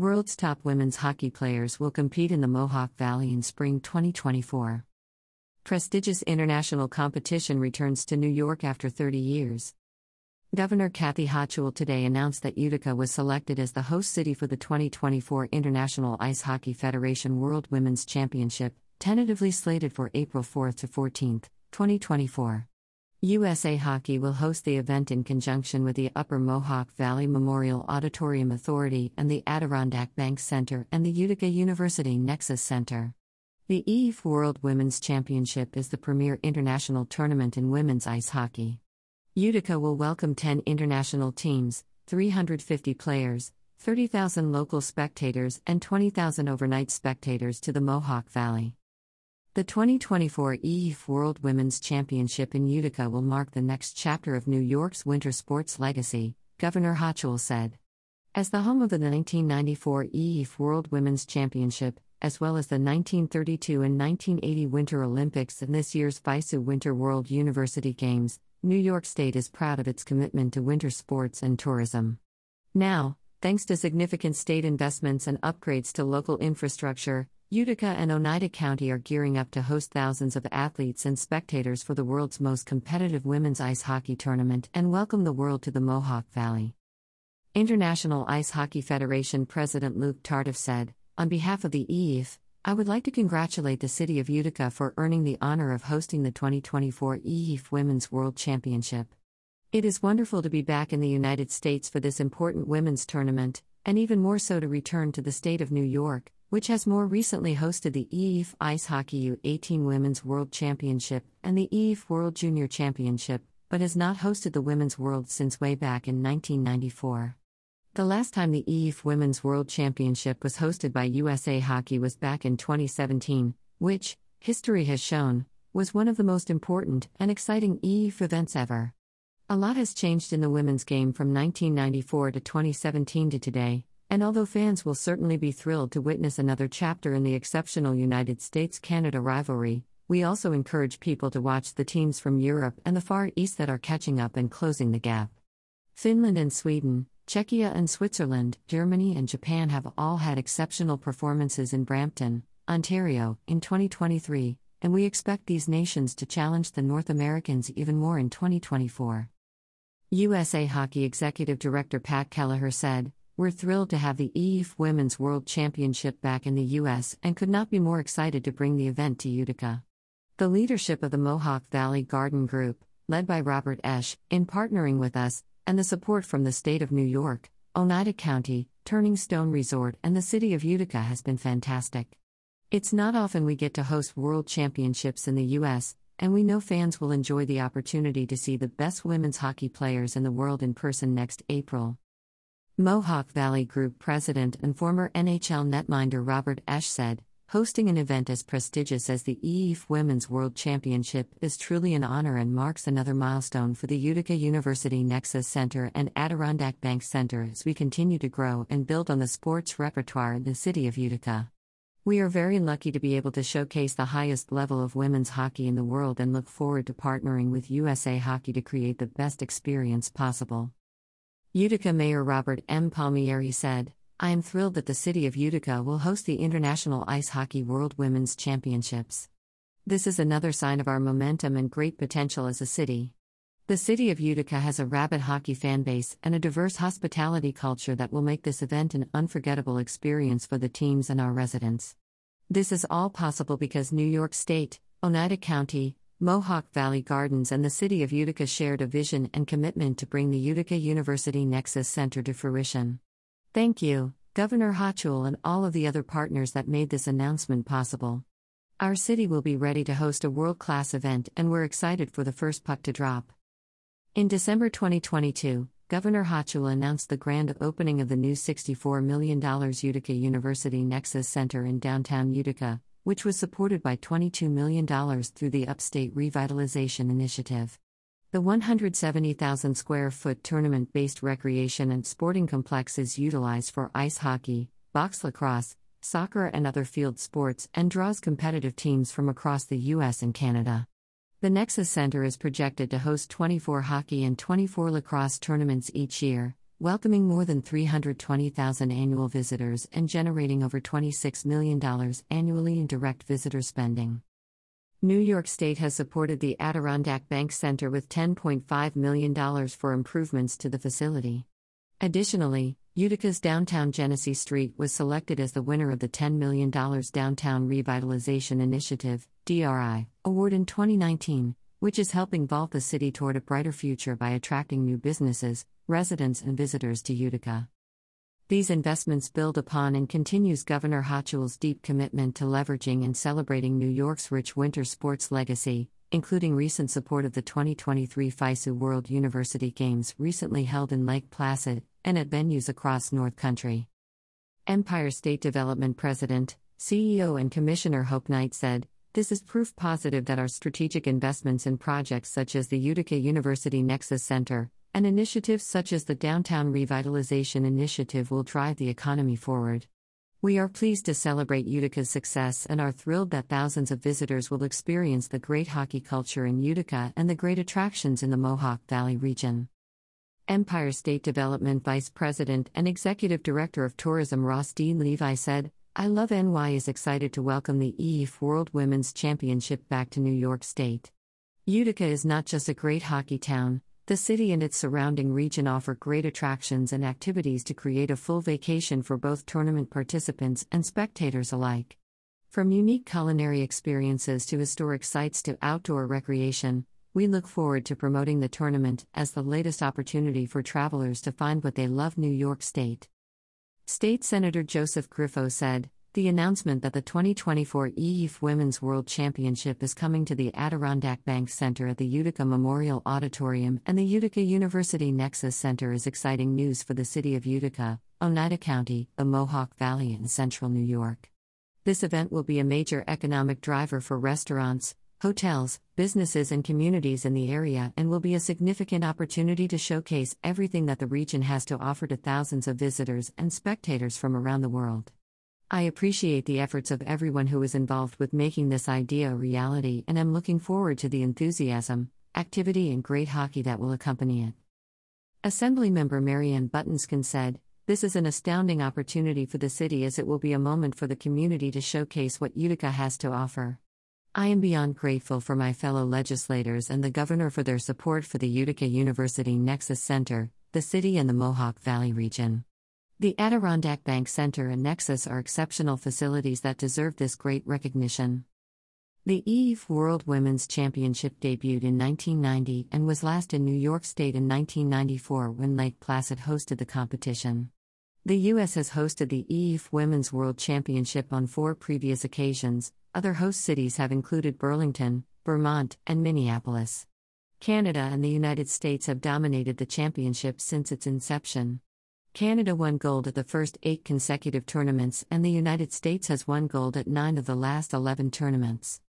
World's top women's hockey players will compete in the Mohawk Valley in spring 2024. Prestigious international competition returns to New York after 30 years. Governor Kathy Hochul today announced that Utica was selected as the host city for the 2024 International Ice Hockey Federation World Women's Championship, tentatively slated for April 4 to 14, 2024. USA Hockey will host the event in conjunction with the Upper Mohawk Valley Memorial Auditorium Authority and the Adirondack Bank Center and the Utica University Nexus Center. The EIF World Women's Championship is the premier international tournament in women's ice hockey. Utica will welcome 10 international teams, 350 players, 30,000 local spectators, and 20,000 overnight spectators to the Mohawk Valley. The 2024 EIF World Women's Championship in Utica will mark the next chapter of New York's winter sports legacy, Governor Hochul said. As the home of the 1994 EIF World Women's Championship, as well as the 1932 and 1980 Winter Olympics and this year's FISU Winter World University Games, New York State is proud of its commitment to winter sports and tourism. Now, thanks to significant state investments and upgrades to local infrastructure, Utica and Oneida County are gearing up to host thousands of athletes and spectators for the world's most competitive women's ice hockey tournament and welcome the world to the Mohawk Valley. International Ice Hockey Federation President Luc Tardif said, On behalf of the EIF, I would like to congratulate the city of Utica for earning the honor of hosting the 2024 EIF Women's World Championship. It is wonderful to be back in the United States for this important women's tournament, and even more so to return to the state of New York, which has more recently hosted the EIF Ice Hockey U18 Women's World Championship and the EIF World Junior Championship, but has not hosted the Women's World since way back in 1994. The last time the EIF Women's World Championship was hosted by USA Hockey was back in 2017, which, history has shown, was one of the most important and exciting EIF events ever. A lot has changed in the women's game from 1994 to 2017 to today, and although fans will certainly be thrilled to witness another chapter in the exceptional United States Canada rivalry, we also encourage people to watch the teams from Europe and the Far East that are catching up and closing the gap. Finland and Sweden, Czechia and Switzerland, Germany and Japan have all had exceptional performances in Brampton, Ontario, in 2023, and we expect these nations to challenge the North Americans even more in 2024. USA Hockey Executive Director Pat Kelleher said, we're thrilled to have the EIF Women's World Championship back in the U.S. and could not be more excited to bring the event to Utica. The leadership of the Mohawk Valley Garden Group, led by Robert Esche, in partnering with us, and the support from the state of New York, Oneida County, Turning Stone Resort, and the city of Utica has been fantastic. It's not often we get to host world championships in the U.S., and we know fans will enjoy the opportunity to see the best women's hockey players in the world in person next April. Mohawk Valley Group president and former NHL netminder Robert Esche said, Hosting an event as prestigious as the EIF Women's World Championship is truly an honor and marks another milestone for the Utica University Nexus Center and Adirondack Bank Center as we continue to grow and build on the sports repertoire in the city of Utica. We are very lucky to be able to showcase the highest level of women's hockey in the world and look forward to partnering with USA Hockey to create the best experience possible. Utica Mayor Robert M. Palmieri said, I am thrilled that the city of Utica will host the International Ice Hockey World Women's Championships. This is another sign of our momentum and great potential as a city. The city of Utica has a rabid hockey fan base and a diverse hospitality culture that will make this event an unforgettable experience for the teams and our residents. This is all possible because New York State, Oneida County, Mohawk Valley Gardens and the City of Utica shared a vision and commitment to bring the Utica University Nexus Center to fruition. Thank you, Governor Hochul, and all of the other partners that made this announcement possible. Our city will be ready to host a world class event, and we're excited for the first puck to drop. In December 2022, Governor Hochul announced the grand opening of the new $64 million Utica University Nexus Center in downtown Utica, which was supported by $22 million through the Upstate Revitalization Initiative. The 170,000 square foot tournament based recreation and sporting complex is utilized for ice hockey, box lacrosse, soccer, and other field sports and draws competitive teams from across the U.S. and Canada. The Nexus Center is projected to host 24 hockey and 24 lacrosse tournaments each year, welcoming more than 320,000 annual visitors and generating over $26 million annually in direct visitor spending. New York State has supported the Adirondack Bank Center with $10.5 million for improvements to the facility. Additionally, Utica's downtown Genesee Street was selected as the winner of the $10 million Downtown Revitalization Initiative DRI, award in 2019, which is helping vault the city toward a brighter future by attracting new businesses, residents, and visitors to Utica. These investments build upon and continues Governor Hochul's deep commitment to leveraging and celebrating New York's rich winter sports legacy, including recent support of the 2023 FISU World University Games recently held in Lake Placid and at venues across North Country. Empire State Development President, CEO and Commissioner Hope Knight said, This is proof positive that our strategic investments in projects such as the Utica University Nexus Center, and initiatives such as the Downtown Revitalization Initiative will drive the economy forward. We are pleased to celebrate Utica's success and are thrilled that thousands of visitors will experience the great hockey culture in Utica and the great attractions in the Mohawk Valley region. Empire State Development Vice President and Executive Director of Tourism Ross D. Levi said, I Love NY is excited to welcome the EIF World Women's Championship back to New York State. Utica is not just a great hockey town, the city and its surrounding region offer great attractions and activities to create a full vacation for both tournament participants and spectators alike. From unique culinary experiences to historic sites to outdoor recreation, we look forward to promoting the tournament as the latest opportunity for travelers to find what they love New York State. State Senator Joseph Griffo said, the announcement that the 2024 EIF Women's World Championship is coming to the Adirondack Bank Center at the Utica Memorial Auditorium and the Utica University Nexus Center is exciting news for the city of Utica, Oneida County, the Mohawk Valley, and central New York. This event will be a major economic driver for restaurants, hotels, businesses, and communities in the area and will be a significant opportunity to showcase everything that the region has to offer to thousands of visitors and spectators from around the world. I appreciate the efforts of everyone who is involved with making this idea a reality and am looking forward to the enthusiasm, activity, and great hockey that will accompany it. Assemblymember Marianne Buttenschon said, This is an astounding opportunity for the city as it will be a moment for the community to showcase what Utica has to offer. I am beyond grateful for my fellow legislators and the governor for their support for the Utica University Nexus Center, the city, and the Mohawk Valley region. The Adirondack Bank Center and Nexus are exceptional facilities that deserve this great recognition. The EIF World Women's Championship debuted in 1990 and was last in New York State in 1994 when Lake Placid hosted the competition. The U.S. has hosted the EIF Women's World Championship on four previous occasions. Other host cities have included Burlington, Vermont, and Minneapolis. Canada and the United States have dominated the championship since its inception. Canada won gold at the first eight consecutive tournaments, and the United States has won gold at nine of the last 11 tournaments.